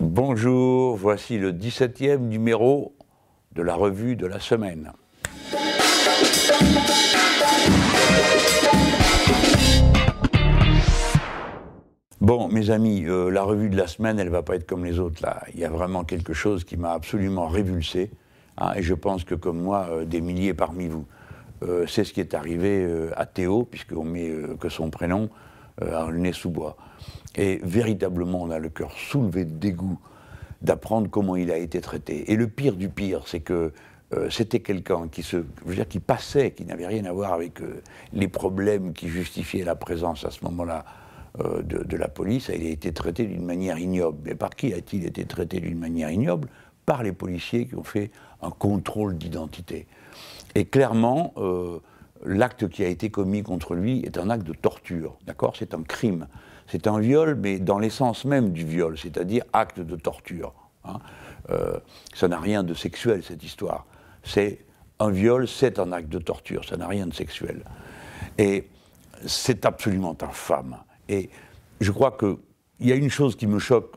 Bonjour, voici le 17e numéro de la revue de la semaine. Bon, mes amis, euh, la revue de la semaine, elle va pas être comme les autres là. Il y a vraiment quelque chose qui m'a absolument révulsé, hein, et je pense que comme moi, euh, des milliers parmi vous. Euh, c'est ce qui est arrivé à Théo, puisqu'on met que son prénom à nez sous bois. Et véritablement, on a le cœur soulevé de dégoût d'apprendre comment il a été traité. Et le pire du pire, c'est que c'était quelqu'un qui se, je veux dire, qui passait, qui n'avait rien à voir avec les problèmes qui justifiaient la présence à ce moment-là euh, de, la police, il a été traité d'une manière ignoble. Mais par qui a-t-il été traité d'une manière ignoble? Par les policiers qui ont fait un contrôle d'identité. Et clairement, euh, l'acte qui a été commis contre lui est un acte de torture, d'accord? C'est un crime. C'est un viol, mais dans l'essence même du viol, c'est-à-dire acte de torture. Hein. Euh, ça n'a rien de sexuel, cette histoire. C'est un viol, c'est un acte de torture, ça n'a rien de sexuel. Et c'est absolument infâme. Et je crois qu'il y a une chose qui me choque.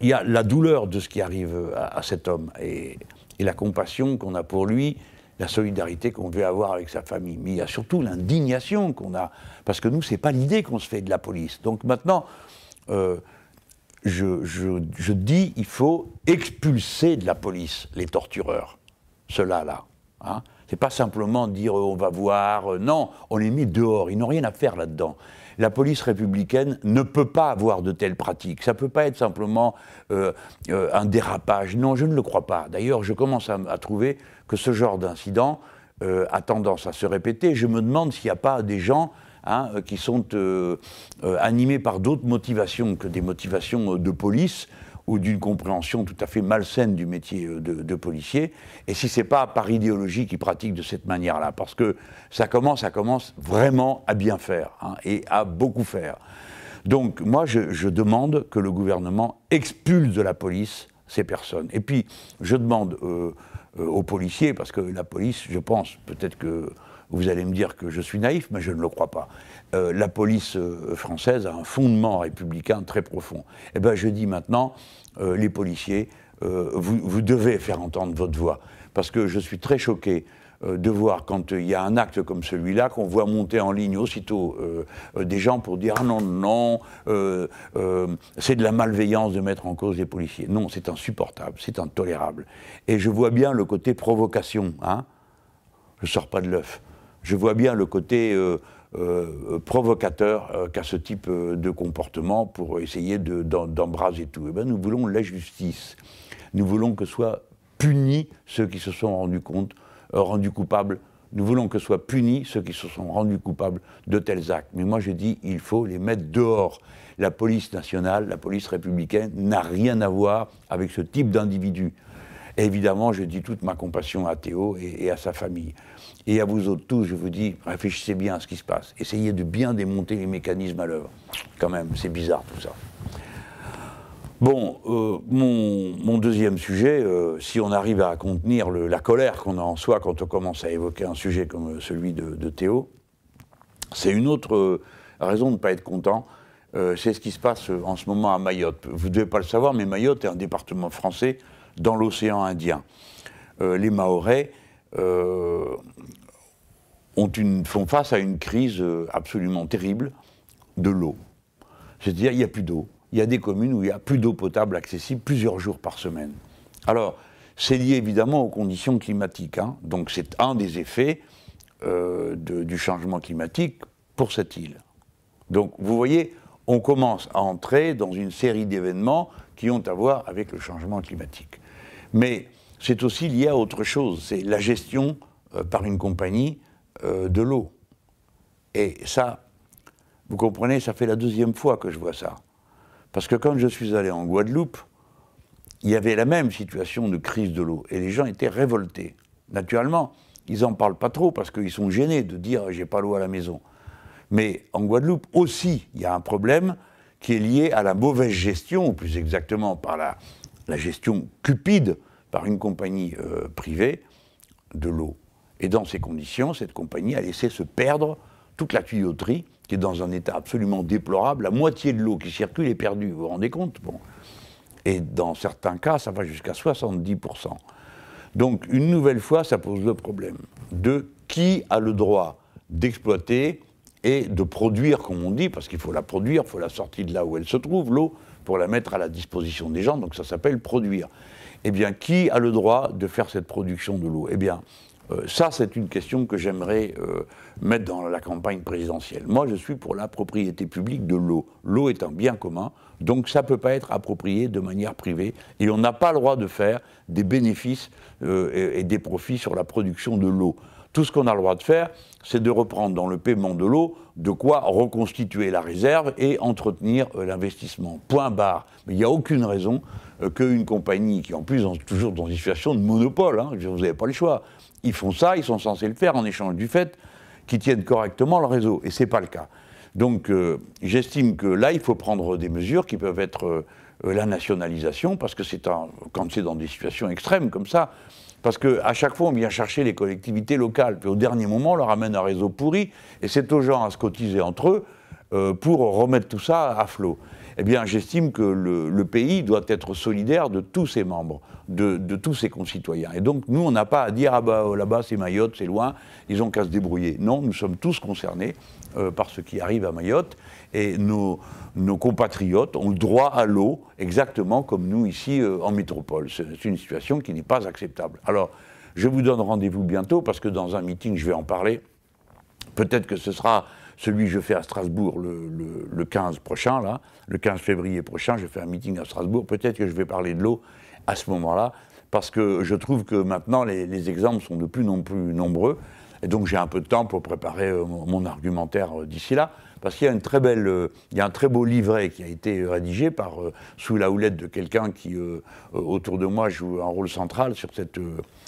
Il y a la douleur de ce qui arrive à, cet homme et, la compassion qu'on a pour lui, la solidarité qu'on veut avoir avec sa famille. Mais il y a surtout l'indignation qu'on a. Parce que nous, ce n'est pas l'idée qu'on se fait de la police. Donc maintenant, euh, je, dis il faut expulser de la police les tortureurs. Ceux-là, Hein. C'est pas simplement dire euh, on va voir. Euh, non, on les met dehors. Ils n'ont rien à faire là-dedans la police républicaine ne peut pas avoir de telles pratiques. Ça ne peut pas être simplement euh, euh, un dérapage. Non, je ne le crois pas. D'ailleurs, je commence à, trouver que ce genre d'incident euh, a tendance à se répéter. Je me demande s'il n'y a pas des gens hein, qui sont animés par d'autres motivations que des motivations de police ou d'une compréhension tout à fait malsaine du métier euh, de, policier, et si c'est pas par idéologie qu'ils pratiquent de cette manière-là, parce que ça commence, ça commence vraiment à bien faire, hein, et à beaucoup faire. Donc moi, je, demande que le gouvernement expulse de la police ces personnes. Et puis, je demande euh, euh, aux policiers, parce que la police, je pense, peut-être que vous allez me dire que je suis naïf, mais je ne le crois pas. Euh, la police euh, française a un fondement républicain très profond. Eh bien, je dis maintenant, euh, les policiers, vous, devez faire entendre votre voix. Parce que je suis très choqué de voir quand il y a un acte comme celui-là, qu'on voit monter en ligne aussitôt des gens pour dire Ah non, non, c'est de la malveillance de mettre en cause les policiers. Non, c'est insupportable, c'est intolérable. Et je vois bien le côté provocation. Hein je ne sors pas de l'œuf. Je vois bien le côté euh, provocateur euh, qu'a ce type euh, de comportement pour essayer d'embraser tout. Eh bien, nous voulons la justice. Nous voulons que soient punis ceux qui se sont rendus compte, rendus coupables. Nous voulons que soient punis ceux qui se sont rendus coupables de tels actes. Mais moi, je dis, il faut les mettre dehors. La police nationale, la police républicaine n'a rien à voir avec ce type d'individu. Évidemment, je dis toute ma compassion à Théo et à sa famille. Et à vous autres tous, je vous dis, réfléchissez bien à ce qui se passe. Essayez de bien démonter les mécanismes à l'œuvre. Quand même, c'est bizarre tout ça. Bon, euh, mon, deuxième sujet, euh, si on arrive à contenir la colère qu'on a en soi quand on commence à évoquer un sujet comme celui de, Théo, c'est une autre euh, raison de ne pas être content. c'est ce qui se passe en ce moment à Mayotte. Vous ne devez pas le savoir, mais Mayotte est un département français dans l'océan Indien. les Mahorais euh, ont une, font face à une crise euh, absolument terrible de l'eau. C'est-à-dire, il n'y a plus d'eau. Il y a des communes où il n'y a plus d'eau potable accessible plusieurs jours par semaine. Alors, c'est lié évidemment aux conditions climatiques. Hein. Donc, c'est un des effets euh, du changement climatique pour cette île. Donc, vous voyez, on commence à entrer dans une série d'événements qui ont à voir avec le changement climatique. Mais c'est aussi lié à autre chose, c'est la gestion euh, par une compagnie euh, de l'eau. Et ça, vous comprenez, ça fait la deuxième fois que je vois ça. Parce que quand je suis allé en Guadeloupe, il y avait la même situation de crise de l'eau, et les gens étaient révoltés. Naturellement, ils n'en parlent pas trop parce qu'ils sont gênés de dire j'ai pas l'eau à la maison. Mais en Guadeloupe aussi, il y a un problème qui est lié à la mauvaise gestion, ou plus exactement par la gestion cupide par une compagnie euh, privée de l'eau. Et dans ces conditions, cette compagnie a laissé se perdre toute la tuyauterie, qui est dans un état absolument déplorable. La moitié de l'eau qui circule est perdue, vous vous rendez compte? Bon. Et dans certains cas, ça va jusqu'à 70%. Donc, une nouvelle fois, ça pose le problème de qui a le droit d'exploiter et de produire, comme on dit, parce qu'il faut la produire, il faut la sortir de là où elle se trouve, l'eau, pour la mettre à la disposition des gens, donc ça s'appelle produire. Eh bien, qui a le droit de faire cette production de l'eau? Eh bien, euh, ça, c'est une question que j'aimerais euh, mettre dans la campagne présidentielle. Moi, je suis pour la propriété publique de l'eau. L'eau est un bien commun, donc ça ne peut pas être approprié de manière privée, et on n'a pas le droit de faire des bénéfices euh, et, des profits sur la production de l'eau. Tout ce qu'on a le droit de faire, c'est de reprendre dans le paiement de l'eau de quoi reconstituer la réserve et entretenir l'investissement. Point barre. Mais il n'y a aucune raison qu'une compagnie qui, en plus, est toujours dans une situation de monopole, hein, vous n'avez pas le choix, ils font ça, ils sont censés le faire en échange du fait qu'ils tiennent correctement le réseau. Et ce n'est pas le cas. Donc euh, j'estime que là, il faut prendre des mesures qui peuvent être euh, la nationalisation, parce que c'est quand c'est dans des situations extrêmes comme ça, parce qu'à chaque fois, on vient chercher les collectivités locales, puis au dernier moment, on leur amène un réseau pourri, et c'est aux gens à se cotiser entre eux euh, pour remettre tout ça à flot eh bien, j'estime que le, pays doit être solidaire de tous ses membres, de, tous ses concitoyens. Et donc, nous, on n'a pas à dire, ah bah là-bas, c'est Mayotte, c'est loin, ils ont qu'à se débrouiller. Non, nous sommes tous concernés euh, par ce qui arrive à Mayotte, et nos, compatriotes ont le droit à l'eau, exactement comme nous ici euh, en métropole. C'est une situation qui n'est pas acceptable. Alors, je vous donne rendez-vous bientôt, parce que dans un meeting, je vais en parler. Peut-être que ce sera celui que je fais à Strasbourg le, 15 prochain, là, le 15 février prochain, je fais un meeting à Strasbourg. Peut-être que je vais parler de l'eau à ce moment-là, parce que je trouve que maintenant les, exemples sont de plus en plus nombreux. Et donc j'ai un peu de temps pour préparer euh, mon, argumentaire euh, d'ici là, parce qu'il y a très euh, il y a un très beau livret qui a été rédigé par sous la houlette de quelqu'un qui autour de moi joue un rôle central sur cette,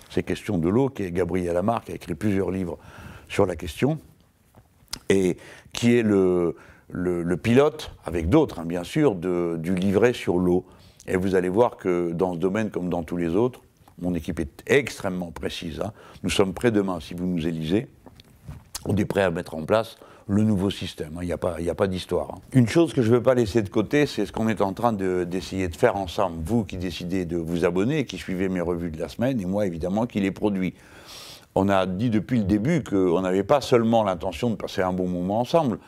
ces questions de l'eau, qui est Gabriel Amar, qui a écrit plusieurs livres sur la question et qui est le, le, pilote, avec d'autres hein, bien sûr, du livret sur l'eau. Et vous allez voir que dans ce domaine, comme dans tous les autres, mon équipe est extrêmement précise. Hein. Nous sommes prêts demain, si vous nous élisez, on est prêts à mettre en place le nouveau système. Hein. Il n'y a pas, pas d'histoire. Une chose que je ne veux pas laisser de côté, c'est ce qu'on est en train d'essayer de, faire ensemble. Vous qui décidez de vous abonner, qui suivez mes revues de la semaine, et moi évidemment qui les produis on a dit depuis le début qu'on n'avait pas seulement l'intention de passer un bon moment ensemble,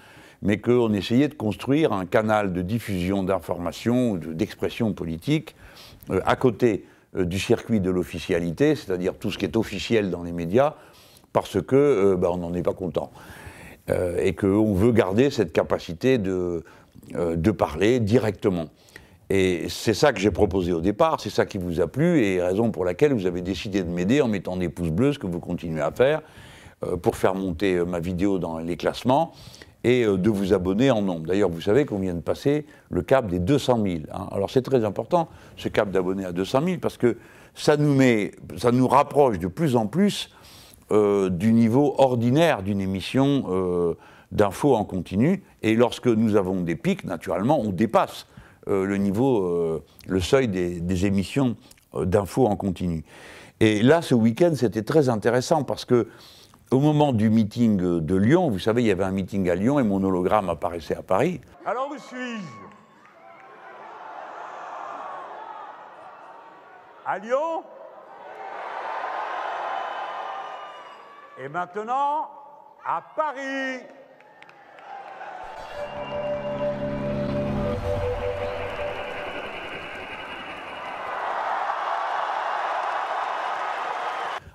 mais qu'on essayait de construire un canal de diffusion d'informations, d'expression politique, euh, à côté euh, du circuit de l'officialité, c'est-à-dire tout ce qui est officiel dans les médias, parce que euh, ben, on n'en est pas content. et qu'on veut garder cette capacité de parler directement. Et c'est ça que j'ai proposé au départ, c'est ça qui vous a plu, et raison pour laquelle vous avez décidé de m'aider en mettant des pouces bleus, ce que vous continuez à faire, euh, pour faire monter euh, ma vidéo dans les classements, et euh, de vous abonner en nombre. D'ailleurs, vous savez qu'on vient de passer le cap des 200 000. Hein. Alors c'est très important, ce cap d'abonnés à 200 000, parce que ça nous, met, ça nous rapproche de plus en plus du niveau ordinaire d'une émission d'infos en continu, et lorsque nous avons des pics, naturellement, on dépasse le niveau, euh, le seuil des, émissions euh, d'infos en continu. Et là, ce week-end, c'était très intéressant parce que au moment du meeting de Lyon, vous savez, il y avait un meeting à Lyon et mon hologramme apparaissait à Paris. Alors où suis-je? À Lyon? Et maintenant, à Paris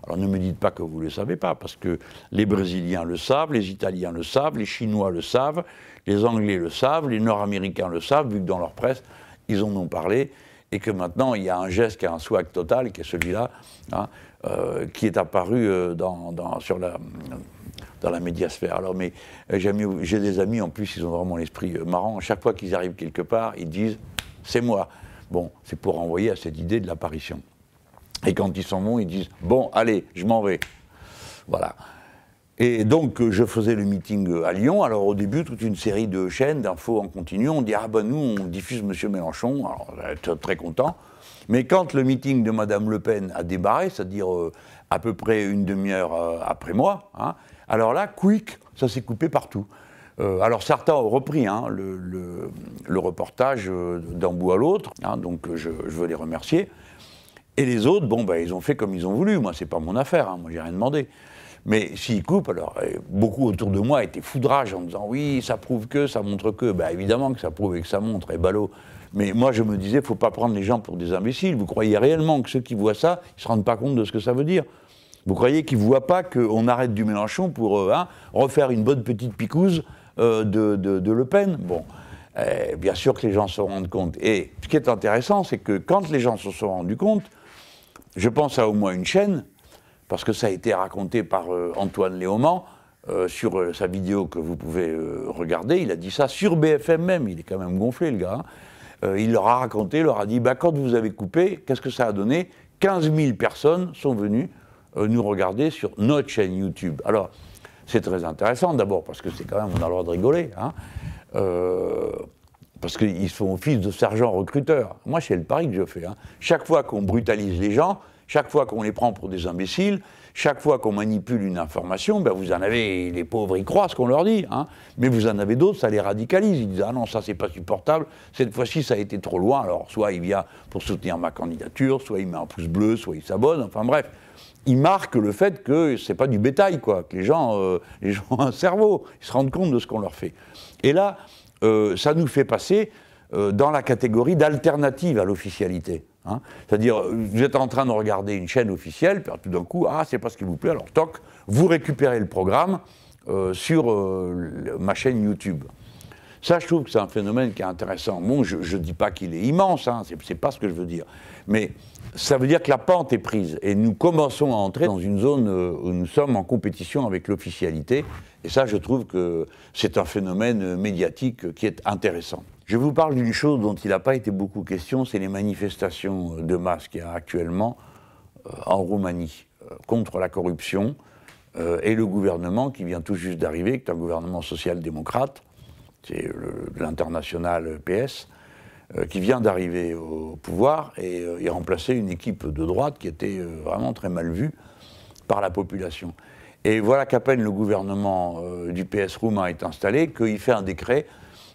Alors ne me dites pas que vous ne le savez pas, parce que les Brésiliens le savent, les Italiens le savent, les Chinois le savent, les Anglais le savent, les Nord-Américains le savent, vu que dans leur presse, ils en ont parlé, et que maintenant, il y a un geste qui a un swag total, qui est celui-là, hein, euh, qui est apparu euh, dans, la, médiasphère. Alors, mais euh, j'ai des amis, en plus, ils ont vraiment l'esprit marrant. Chaque fois qu'ils arrivent quelque part, ils disent « c'est moi ». Bon, c'est pour renvoyer à cette idée de l'apparition. Et quand ils s'en vont, ils disent Bon, allez, je m'en vais. Voilà. Et donc, euh, je faisais le meeting euh, à Lyon. Alors, au début, toute une série de chaînes d'infos en continu. On dit Ah ben, nous, on diffuse M. Mélenchon. Alors, très content. Mais quand le meeting de Mme Le Pen a débarré, c'est-à-dire euh, à peu près une demi-heure après moi, hein, alors là, quick, ça s'est coupé partout. Alors certains ont repris hein, le, reportage d'un bout à l'autre, hein, donc je veux les remercier. Et les autres, bon, ben, ils ont fait comme ils ont voulu. Moi, c'est pas mon affaire. hein, moi, j'ai rien demandé. Mais s'ils coupent, alors euh, beaucoup autour de moi étaient foudrage en disant oui, ça prouve que, ça montre que. Ben, évidemment que ça prouve et que ça montre, et ballot. Mais moi, je me disais, faut pas prendre les gens pour des imbéciles. Vous croyez réellement que ceux qui voient ça, ils se rendent pas compte de ce que ça veut dire? Vous croyez qu'ils voient pas qu'on arrête du Mélenchon pour euh, hein, refaire une bonne petite picouse euh, de, de- Le Pen? Bon. Euh, bien sûr que les gens se rendent compte. Et ce qui est intéressant, c'est que quand les gens se sont rendus compte, je pense à au moins une chaîne, parce que ça a été raconté par euh, Antoine Léaumont euh, sur euh, sa vidéo que vous pouvez regarder. Il a dit ça sur BFM même, il est quand même gonflé le gars. hein. Il leur a raconté, leur a dit bah, quand vous avez coupé, qu'est-ce que ça a donné? 15 000 personnes sont venues nous regarder sur notre chaîne YouTube. Alors, c'est très intéressant d'abord parce que c'est quand même, on a le droit de rigoler. hein. Parce qu'ils font office de sergents recruteurs. Moi, c'est le pari que je fais. hein. Chaque fois qu'on brutalise les gens, chaque fois qu'on les prend pour des imbéciles, chaque fois qu'on manipule une information, ben vous en avez, les pauvres, ils croient ce qu'on leur dit. hein. Mais vous en avez d'autres, ça les radicalise. Ils disent Ah non, ça, c'est pas supportable. Cette fois-ci, ça a été trop loin. Alors, soit il vient pour soutenir ma candidature, soit il met un pouce bleu, soit il s'abonne. Enfin, bref. Il marque le fait que c'est pas du bétail, quoi, que les gens, euh, les gens ont un cerveau, ils se rendent compte de ce qu'on leur fait. Et là, euh, ça nous fait passer euh, dans la catégorie d'alternative à l'officialité. hein. C'est-à-dire, vous êtes en train de regarder une chaîne officielle, puis tout d'un coup, ah, c'est pas ce qui vous plaît, alors toc, vous récupérez le programme euh, sur ma chaîne YouTube. Ça, je trouve que c'est un phénomène qui est intéressant. Bon, je ne dis pas qu'il est immense, hein, c'est pas ce que je veux dire. Mais ça veut dire que la pente est prise et nous commençons à entrer dans une zone euh, où nous sommes en compétition avec l'officialité. Et ça, je trouve que c'est un phénomène euh, médiatique qui est intéressant. Je vous parle d'une chose dont il n'a pas été beaucoup question, c'est les manifestations de masse qu'il y a actuellement euh, en Roumanie euh, contre la corruption euh, et le gouvernement qui vient tout juste d'arriver, qui est un gouvernement social-démocrate, c'est l'international PS, euh, qui vient d'arriver au pouvoir et, euh, et remplacer une équipe de droite qui était euh, vraiment très mal vue par la population. Et voilà qu'à peine le gouvernement euh, du PS roumain est installé, qu'il fait un décret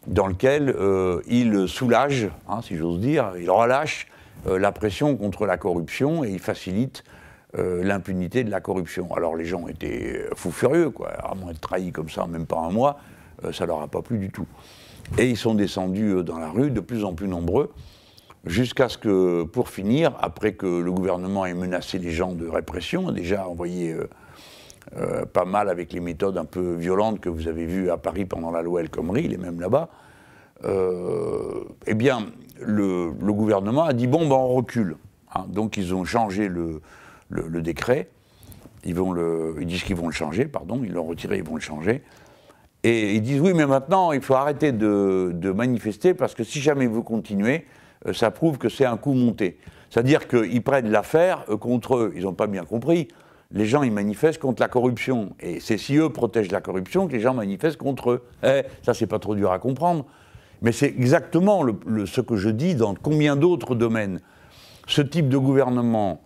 dans lequel euh, il soulage, hein, si j'ose dire, il relâche euh, la pression contre la corruption et il facilite euh, l'impunité de la corruption. Alors les gens étaient fous furieux, quoi. À moins être trahis comme ça même pas un mois, euh, ça leur a pas plu du tout. Et ils sont descendus euh, dans la rue de plus en plus nombreux, jusqu'à ce que, pour finir, après que le gouvernement ait menacé les gens de répression, déjà envoyé euh, euh, pas mal avec les méthodes un peu violentes que vous avez vues à Paris pendant la loi El Khomri, il est même là-bas, euh, eh bien, le, gouvernement a dit bon, ben, on recule. hein. donc ils ont changé le, décret. Ils, vont ils disent qu'ils vont le changer, pardon, ils l'ont retiré, ils vont le changer. Et ils disent oui, mais maintenant, il faut arrêter de, manifester parce que si jamais vous continuez, euh, ça prouve que c'est un coup monté. C'est-à-dire qu'ils prennent l'affaire euh, contre eux. Ils n'ont pas bien compris. Les gens, ils manifestent contre la corruption. Et c'est si eux protègent la corruption que les gens manifestent contre eux. Eh, ça, c'est pas trop dur à comprendre. Mais c'est exactement ce que je dis dans combien d'autres domaines. Ce type de gouvernement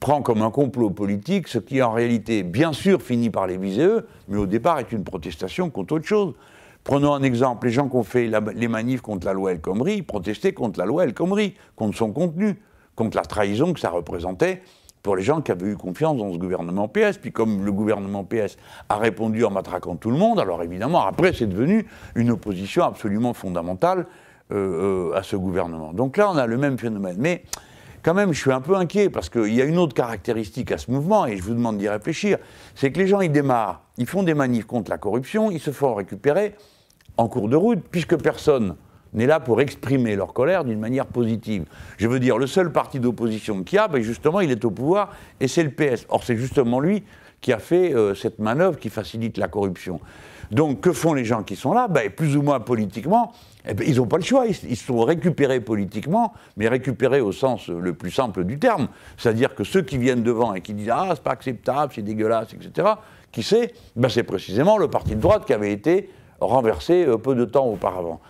prend comme un complot politique ce qui en réalité, bien sûr, finit par les viser eux, mais au départ est une protestation contre autre chose. Prenons un exemple, les gens qui ont fait les manifs contre la loi El Khomri protestaient contre la loi El Khomri, contre son contenu, contre la trahison que ça représentait pour les gens qui avaient eu confiance dans ce gouvernement PS. Puis comme le gouvernement PS a répondu en matraquant tout le monde, alors évidemment, après, c'est devenu une opposition absolument fondamentale euh, euh, à ce gouvernement. Donc là, on a le même phénomène. Mais quand même, je suis un peu inquiet parce qu'il y a une autre caractéristique à ce mouvement, et je vous demande d'y réfléchir, c'est que les gens, ils démarrent, ils font des manifs contre la corruption, ils se font récupérer en cours de route, puisque personne n'est là pour exprimer leur colère d'une manière positive. Je veux dire, le seul parti d'opposition qu'il y a, ben justement, il est au pouvoir, et c'est le PS. Or, c'est justement lui qui a fait euh, cette manœuvre qui facilite la corruption. Donc, que font les gens qui sont là? Ben, Plus ou moins politiquement, eh ben, ils n'ont pas le choix. Ils, ils sont récupérés politiquement, mais récupérés au sens euh, le plus simple du terme. C'est-à-dire que ceux qui viennent devant et qui disent Ah, c'est pas acceptable, c'est dégueulasse, etc., qui c'est? Ben, C'est précisément le parti de droite qui avait été renversé euh, peu de temps auparavant.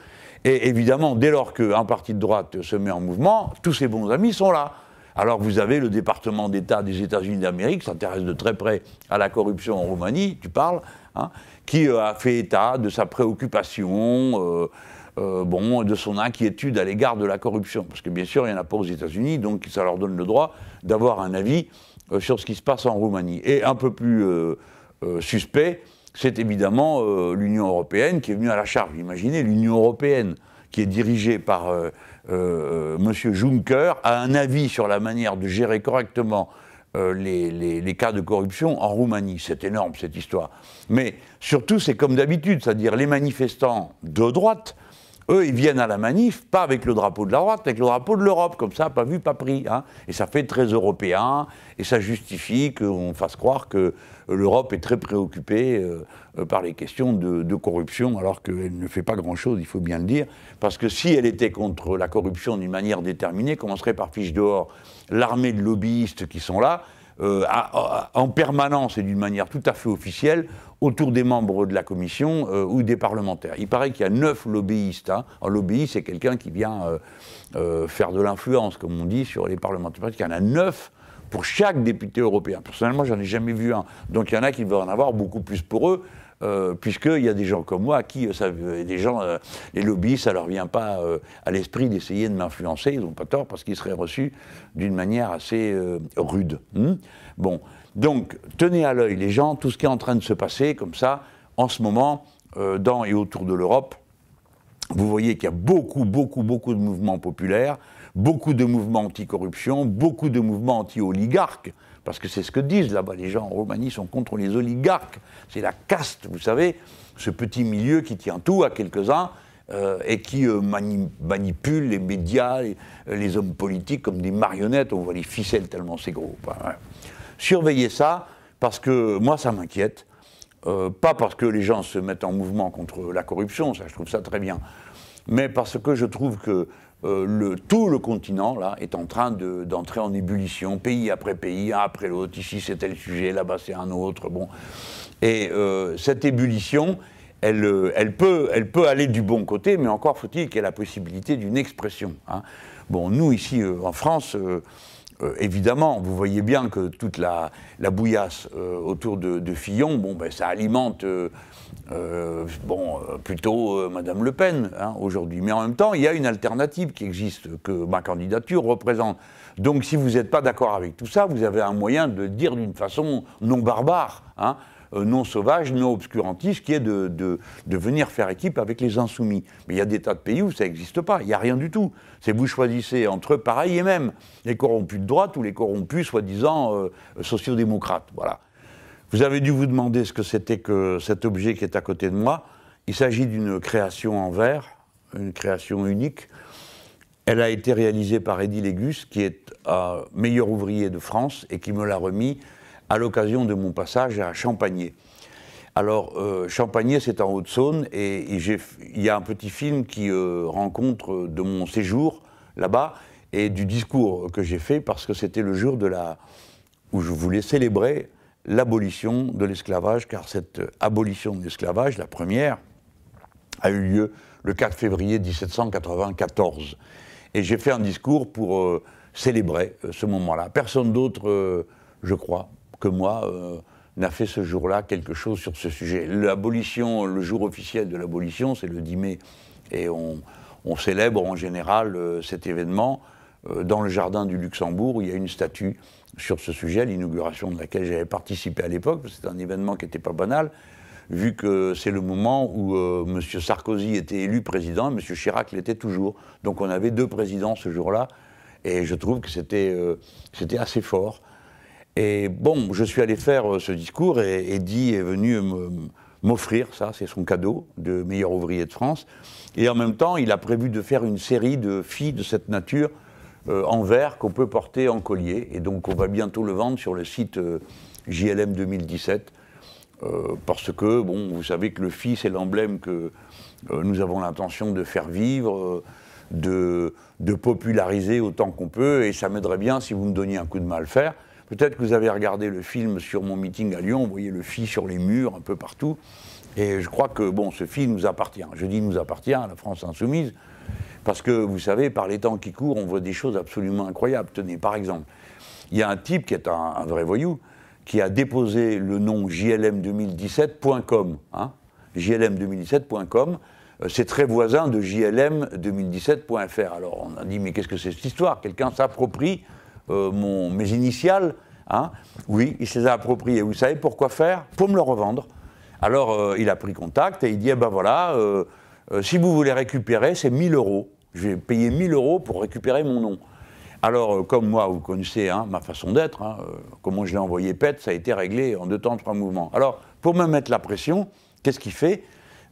Et évidemment, dès lors qu'un parti de droite se met en mouvement, tous ses bons amis sont là. Alors vous avez le département d'État des États-Unis d'Amérique, s'intéresse de très près à la corruption en Roumanie, tu parles, hein, qui a fait état de sa préoccupation. Bon, de son inquiétude à l'égard de la corruption. Parce que bien sûr, il n'y en a pas aux États-Unis, donc ça leur donne le droit d'avoir un avis sur ce qui se passe en Roumanie. Et un peu plus suspect, c'est évidemment l'Union européenne qui est venue à la charge. Imaginez l'Union européenne qui est dirigée par euh, M. Juncker a un avis sur la manière de gérer correctement euh, les, cas de corruption en Roumanie. C'est énorme cette histoire. Mais surtout, c'est comme d'habitude, c'est-à-dire les manifestants de droite, eux, ils viennent à la manif, pas avec le drapeau de la droite, avec le drapeau de l'Europe, comme ça, pas vu, pas pris. Hein. Et ça fait très européen, et ça justifie qu'on fasse croire que l'Europe est très préoccupée euh, par les questions de, corruption, alors qu'elle ne fait pas grand-chose, il faut bien le dire, parce que si elle était contre la corruption d'une manière déterminée, commencerait par fiche dehors? L'armée de lobbyistes qui sont là, euh, en permanence et d'une manière tout à fait officielle, autour des membres de la commission euh, ou des parlementaires. Il paraît qu'il y a neuf lobbyistes. Hein. Un lobbyiste, c'est quelqu'un qui vient faire de l'influence, comme on dit, sur les parlementaires. Il y en a neuf pour chaque député européen. Personnellement, j'en ai jamais vu un. Donc il y en a qui veulent en avoir beaucoup plus pour eux. Euh, puisqu'il y a des gens comme moi qui, euh, des gens, euh, les lobbies, ça leur vient pas à l'esprit d'essayer de m'influencer, ils n'ont pas tort parce qu'ils seraient reçus d'une manière assez rude. Hmm bon, donc tenez à l'œil les gens, tout ce qui est en train de se passer comme ça, en ce moment, dans et autour de l'Europe, vous voyez qu'il y a beaucoup, beaucoup, beaucoup de mouvements populaires, beaucoup de mouvements anti-corruption, beaucoup de mouvements anti-oligarques, parce que c'est ce que disent là-bas les gens en Roumanie, sont contre les oligarques. C'est la caste, vous savez, ce petit milieu qui tient tout à quelques-uns euh, et qui euh, manipule les médias, les, hommes politiques comme des marionnettes. On voit les ficelles tellement c'est gros. Surveillez ça, parce que moi ça m'inquiète. Euh, pas parce que les gens se mettent en mouvement contre la corruption, ça je trouve ça très bien, mais parce que je trouve que euh, le, tout le continent là est en train d'entrer en ébullition, pays après pays, un après l'autre. Ici c'est tel sujet, là-bas c'est un autre. Bon, et euh, cette ébullition, elle, euh, elle, peut, elle peut aller du bon côté, mais encore faut-il qu'il y ait la possibilité d'une expression. Hein. Bon, nous ici en France. Évidemment, vous voyez bien que toute la, la bouillasse autour de, Fillon, bon, ben, ça alimente euh, euh, plutôt euh, Madame Le Pen hein, aujourd'hui. Mais en même temps, il y a une alternative qui existe, que ma candidature représente. Donc si vous n'êtes pas d'accord avec tout ça, vous avez un moyen de dire d'une façon non barbare, hein, non sauvage, non obscurantiste, qui est de, venir faire équipe avec les insoumis. Mais il y a des tas de pays où ça n'existe pas, il n'y a rien du tout. C'est vous choisissez entre pareil et même, les corrompus de droite ou les corrompus soi-disant sociodémocrates. Voilà. Vous avez dû vous demander ce que c'était que cet objet qui est à côté de moi. Il s'agit d'une création en verre, une création unique. Elle a été réalisée par Eddie Légus, qui est un meilleur ouvrier de France et qui me l'a remis à l'occasion de mon passage à Champagné. Alors, euh, Champagné, c'est en Haute-Saône, et, il y a un petit film qui euh, rencontre de mon séjour là-bas et du discours que j'ai fait parce que c'était le jour de la où je voulais célébrer l'abolition de l'esclavage, car cette abolition de l'esclavage, la première, a eu lieu le 4 février 1794. Et j'ai fait un discours pour euh, célébrer euh, ce moment-là. Personne d'autre, euh, je crois, que moi, n'a fait ce jour-là quelque chose sur ce sujet. L'abolition, le jour officiel de l'abolition, c'est le 10 mai. Et on, célèbre en général cet événement dans le jardin du Luxembourg, où il y a une statue sur ce sujet, l'inauguration de laquelle j'avais participé à l'époque, c'est un événement qui n'était pas banal, vu que c'est le moment où euh, M. Sarkozy était élu président, M. Chirac l'était toujours. Donc on avait deux présidents ce jour-là, et je trouve que c'était euh, assez fort. Et bon, je suis allé faire euh, ce discours, et Eddie est venu m'offrir ça, c'est son cadeau de meilleur ouvrier de France. Et en même temps, il a prévu de faire une série de filles de cette nature euh, en verre qu'on peut porter en collier. Et donc on va bientôt le vendre sur le site euh, JLM 2017. Euh, parce que, bon, vous savez que le FI, c'est l'emblème que nous avons l'intention de faire vivre, de, de, populariser autant qu'on peut, et ça m'aiderait bien si vous me donniez un coup de main à le faire. Peut-être que vous avez regardé le film sur mon meeting à Lyon, vous voyez le FI sur les murs, un peu partout, et je crois que, bon, ce FI nous appartient. Je dis nous appartient à la France insoumise, Parce que, vous savez, par les temps qui courent, on voit des choses absolument incroyables. Tenez, par exemple, il y a un type qui est un, vrai voyou, qui a déposé le nom jlm2017.com. Hein, jlm2017.com, euh, c'est très voisin de jlm2017.fr. Alors on a dit, mais qu'est-ce que c'est cette histoire? Quelqu'un s'approprie euh, mes initiales hein Oui, il s'est les a appropriées. Vous savez pourquoi faire? Pour me le revendre. Alors euh, il a pris contact et il dit, eh ben voilà, si vous voulez récupérer, c'est 1000 euros. Je vais payer 1000 euros pour récupérer mon nom. Alors, comme moi, vous connaissez hein, ma façon d'être, hein, comment je l'ai envoyé pète, ça a été réglé en deux temps, trois mouvements. Alors, pour me mettre la pression, qu'est-ce qu'il fait?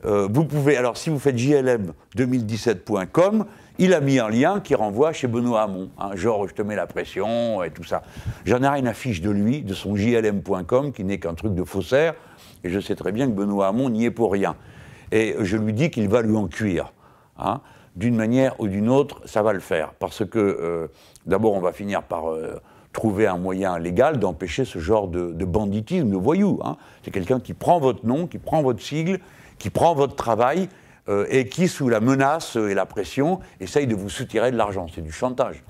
Euh, vous pouvez, alors si vous faites jlm2017.com, il a mis un lien qui renvoie chez Benoît Hamon, hein, genre je te mets la pression et tout ça. J'en ai rien à fiche de lui, de son jlm.com, qui n'est qu'un truc de faussaire, et je sais très bien que Benoît Hamon n'y est pour rien. Et je lui dis qu'il va lui en cuire. Hein. D'une manière ou d'une autre, ça va le faire. Parce que, euh, d'abord, on va finir par euh, trouver un moyen légal d'empêcher ce genre de, banditisme, de voyou. Hein. C'est quelqu'un qui prend votre nom, qui prend votre sigle, qui prend votre travail euh, et qui, sous la menace et la pression, essaye de vous soutirer de l'argent. C'est du chantage.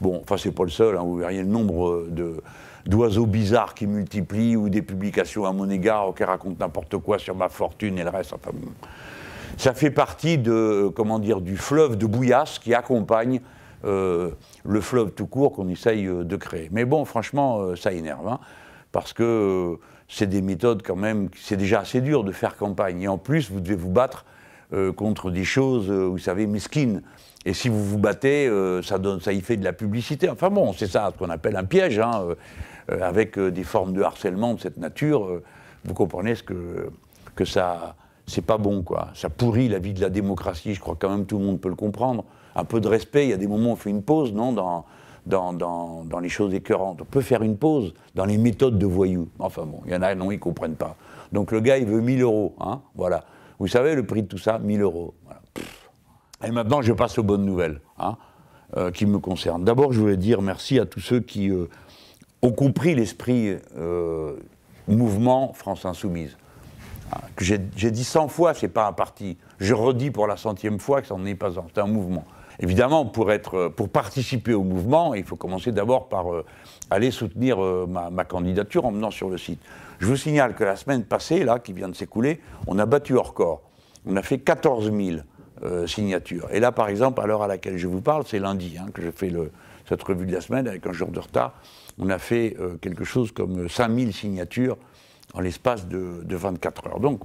Bon, enfin, c'est pas le seul, hein, vous verriez le nombre d'oiseaux bizarres qui multiplient ou des publications à mon égard qui racontent n'importe quoi sur ma fortune et le reste. Enfin, ça fait partie de, comment dire, du fleuve de bouillasse qui accompagne euh, le fleuve tout court qu'on essaye euh, de créer. Mais bon, franchement, ça énerve, hein, parce que c'est des méthodes quand même, c'est déjà assez dur de faire campagne. Et en plus, vous devez vous battre euh, contre des choses, euh, vous savez, mesquines. Et si vous vous battez, euh, ça, y fait de la publicité. Enfin bon, c'est ça ce qu'on appelle un piège, hein, avec des formes de harcèlement de cette nature. vous comprenez ce que, que ça, c'est pas bon, quoi. Ça pourrit la vie de la démocratie. Je crois quand même tout le monde peut le comprendre. Un peu de respect. Il y a des moments où on fait une pause, non, dans, dans, les choses écœurantes. On peut faire une pause dans les méthodes de voyous. Enfin bon, il y en a, non, ils ne comprennent pas. Donc le gars, il veut 1000 euros. Hein, voilà. Vous savez le prix de tout ça 1000 euros. Et maintenant, je passe aux bonnes nouvelles hein, euh, qui me concernent. D'abord, je voulais dire merci à tous ceux qui euh, ont compris l'esprit euh, mouvement France Insoumise. Que j'ai dit 100 fois, c'est pas un parti. Je redis pour la centième fois que ça n'en est pas un. C'est un mouvement. Évidemment, pour, participer au mouvement, il faut commencer d'abord par euh, aller soutenir euh, ma, candidature en venant sur le site. Je vous signale que la semaine passée, là, qui vient de s'écouler, on a battu hors corps. On a fait 14 000 euh, signatures. Et là, par exemple, à l'heure à laquelle je vous parle, c'est lundi hein, que je fais cette revue de la semaine avec un jour de retard. On a fait quelque chose comme 5 000 signatures en l'espace de, de 24 heures. Donc,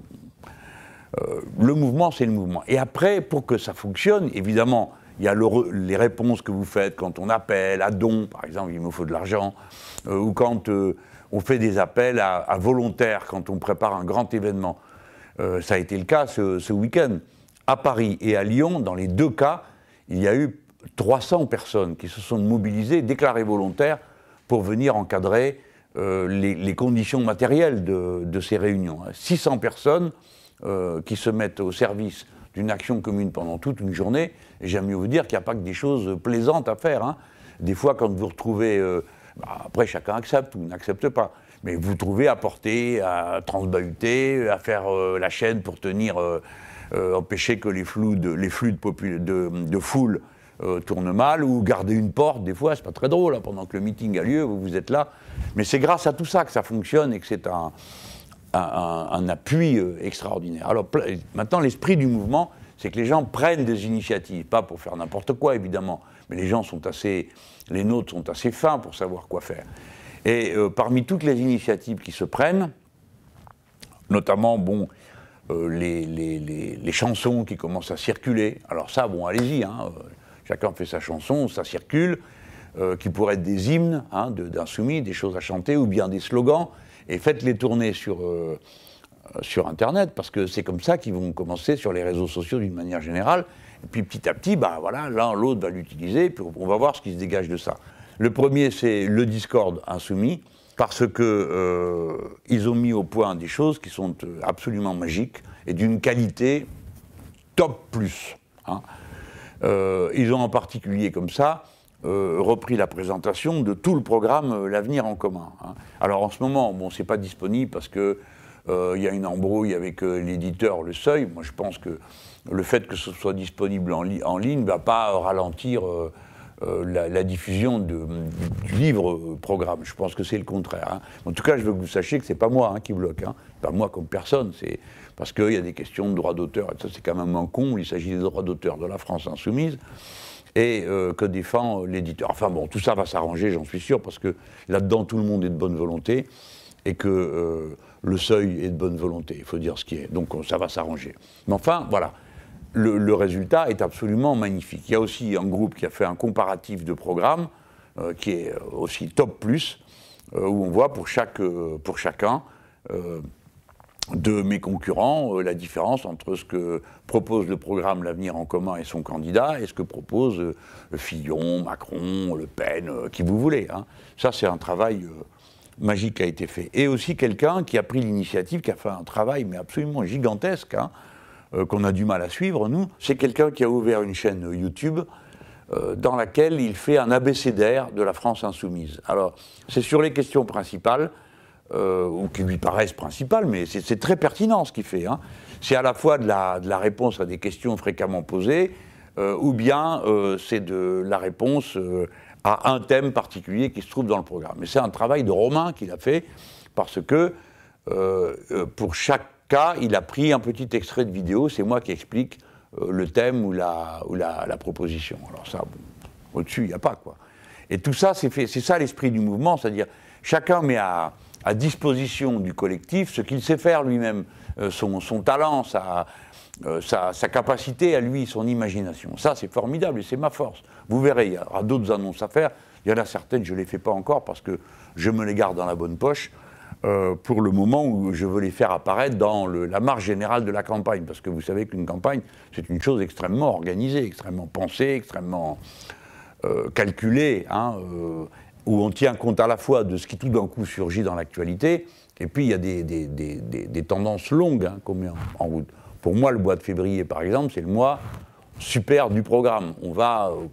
le mouvement, c'est le mouvement. Et après, pour que ça fonctionne, évidemment, il y a les réponses que vous faites quand on appelle à don, par exemple, il me faut de l'argent, euh, ou quand euh, on fait des appels à, volontaires, quand on prépare un grand événement. Euh, ça a été le cas ce, week-end. À Paris et à Lyon, dans les deux cas, il y a eu 300 personnes qui se sont mobilisées, déclarées volontaires, pour venir encadrer les, conditions matérielles de, de, ces réunions. 600 personnes qui se mettent au service d'une action commune pendant toute une journée. J'aime mieux vous dire qu'il n'y a pas que des choses plaisantes à faire. Hein. Des fois, quand vous retrouvez. Euh, bah, après, chacun accepte ou n'accepte pas. Mais vous trouvez à porter, à transbahuter, à faire euh, la chaîne pour tenir, euh, empêcher que les de, les flux de, foule tournent mal, ou garder une porte, des fois, c'est pas très drôle, hein, pendant que le meeting a lieu, vous, vous êtes là. Mais c'est grâce à tout ça que ça fonctionne et que c'est un, un, appui euh, extraordinaire. Alors maintenant, l'esprit du mouvement, c'est que les gens prennent des initiatives, pas pour faire n'importe quoi évidemment, mais les gens sont assez, les nôtres sont assez fins pour savoir quoi faire. Et euh, parmi toutes les initiatives qui se prennent, notamment, bon, euh, les, les, chansons qui commencent à circuler. Alors ça, bon, allez-y, hein, chacun fait sa chanson, ça circule, qui pourraient être des hymnes hein, d'insoumis, des choses à chanter, ou bien des slogans et faites-les tourner sur, euh, sur Internet, parce que c'est comme ça qu'ils vont commencer sur les réseaux sociaux d'une manière générale. Et puis petit à petit, bah, voilà, l'un l'autre va l'utiliser, puis on va voir ce qui se dégage de ça. Le premier, c'est le Discord insoumis, parce que euh, ont mis au point des choses qui sont euh, absolument magiques et d'une qualité top plus. Hein. ils ont en particulier comme ça euh, repris la présentation de tout le programme euh, L'avenir en commun. Hein. Alors en ce moment, bon, c'est pas disponible parce que euh, il y a une embrouille avec l'éditeur Le Seuil. Moi, je pense que le fait que ce soit disponible en, ligne ne va pas ralentir la, diffusion du livre programme. Je pense que c'est le contraire. Hein. En tout cas, je veux que vous sachiez que c'est pas moi hein, qui bloque. Pas moi comme personne. C'est parce qu'il y a des questions de droits d'auteur. Ça, c'est quand même un con. Il s'agit des droits d'auteur de la France insoumise et que défend l'éditeur. Enfin bon, tout ça va s'arranger, j'en suis sûr, parce que là-dedans, tout le monde est de bonne volonté et que le seuil est de bonne volonté, il faut dire ce qui est. Donc ça va s'arranger. Mais enfin, voilà. Le, résultat est absolument magnifique. Il y a aussi un groupe qui a fait un comparatif de programmes euh, qui est aussi top plus, euh, où on voit pour, chaque, euh, pour chacun de mes concurrents la différence entre ce que propose le programme L'Avenir en commun et son candidat et ce que propose Fillon, Macron, Le Pen, qui vous voulez. Hein. Ça, c'est un travail magique a été fait. Et aussi quelqu'un qui a pris l'initiative, qui a fait un travail mais absolument gigantesque, hein, euh, qu'on a du mal à suivre, nous. C'est quelqu'un qui a ouvert une chaîne YouTube euh, dans laquelle il fait un abécédaire de la France insoumise. Alors, c'est sur les questions principales, euh, ou qui lui paraissent principales, mais c'est très pertinent ce qu'il fait. Hein. C'est à la fois de la, réponse à des questions fréquemment posées, ou bien c'est de la réponse à un thème particulier qui se trouve dans le programme. Et c'est un travail de Romain qu'il a fait, parce que euh, euh, pour chaque cas, il a pris un petit extrait de vidéo, c'est moi qui explique euh, le thème ou la, ou la, proposition. Alors ça, au-dessus, il n'y a pas, quoi. Et tout ça, c'est ça l'esprit du mouvement, c'est-à-dire chacun met à, à, disposition du collectif ce qu'il sait faire lui-même, son, son, talent, sa, euh, sa, capacité à lui, son imagination. Ça, c'est formidable et c'est ma force. Vous verrez, il y aura d'autres annonces à faire. Il y en a certaines, je ne les fais pas encore parce que je me les garde dans la bonne poche euh, pour le moment où je veux les faire apparaître dans la marge générale de la campagne. Parce que vous savez qu'une campagne, c'est une chose extrêmement organisée, extrêmement pensée, extrêmement euh, calculée, hein, où on tient compte à la fois de ce qui tout d'un coup surgit dans l'actualité, et puis il y a des, tendances longues hein, en route. Pour moi, le mois de février, par exemple, c'est le mois super du programme. On va euh,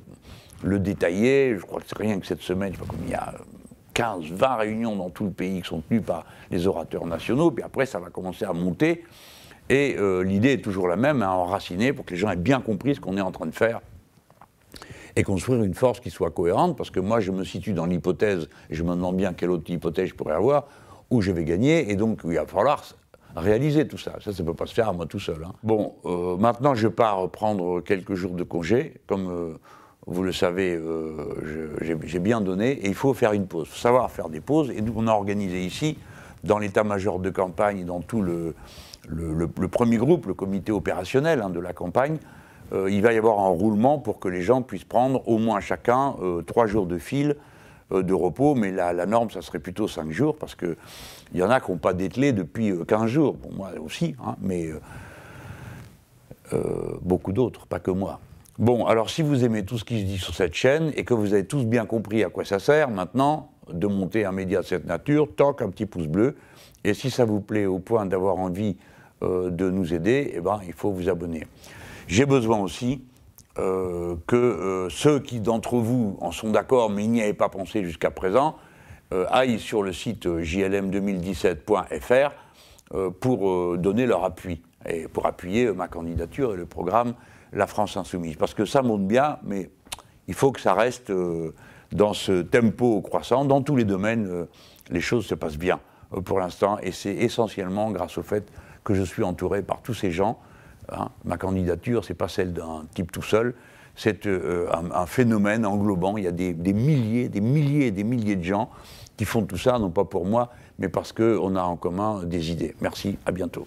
le détailler. Je crois que c'est rien que cette semaine, je sais pas il y a 15, 20 réunions dans tout le pays qui sont tenues par les orateurs nationaux. Puis après, ça va commencer à monter. Et euh, l'idée est toujours la même, à enraciner pour que les gens aient bien compris ce qu'on est en train de faire et construire une force qui soit cohérente, parce que moi je me situe dans l'hypothèse, et je me demande bien quelle autre hypothèse je pourrais avoir, où je vais gagner, et donc il va falloir réaliser tout ça. Ça, ça ne peut pas se faire à moi tout seul. Hein. Bon, euh, maintenant, je pars prendre quelques jours de congé. Comme euh, vous le savez, euh, j'ai bien donné. Et il faut faire une pause. Il faut savoir faire des pauses. Et nous, on a organisé ici, dans l'état-major de campagne, dans tout le, premier groupe, le comité opérationnel hein, de la campagne, il va y avoir un roulement pour que les gens puissent prendre au moins chacun trois jours de fil euh, de repos, mais la, norme, ça serait plutôt 5 jours, parce qu'il y en a qui n'ont pas dételé depuis 15 euh, jours. Bon, moi aussi, hein, mais euh, beaucoup d'autres, pas que moi. Bon, alors si vous aimez tout ce qui se dit sur cette chaîne et que vous avez tous bien compris à quoi ça sert maintenant de monter un média de cette nature, toc, un petit pouce bleu. Et si ça vous plaît au point d'avoir envie de nous aider, eh ben, il faut vous abonner. J'ai besoin aussi euh, que euh, ceux qui d'entre vous en sont d'accord, mais n'y avaient pas pensé jusqu'à présent, euh, aillent sur le site jlm2017.fr pour donner leur appui, et pour appuyer ma candidature et le programme La France Insoumise. Parce que ça monte bien, mais il faut que ça reste dans ce tempo croissant. Dans tous les domaines, les choses se passent bien pour l'instant, et c'est essentiellement grâce au fait que je suis entouré par tous ces gens Hein, ma candidature, ce n'est pas celle d'un type tout seul, c'est euh, un, phénomène englobant. Il y a des, des, milliers, des milliers et des milliers de gens qui font tout ça, non pas pour moi, mais parce qu'on a en commun des idées. Merci, à bientôt.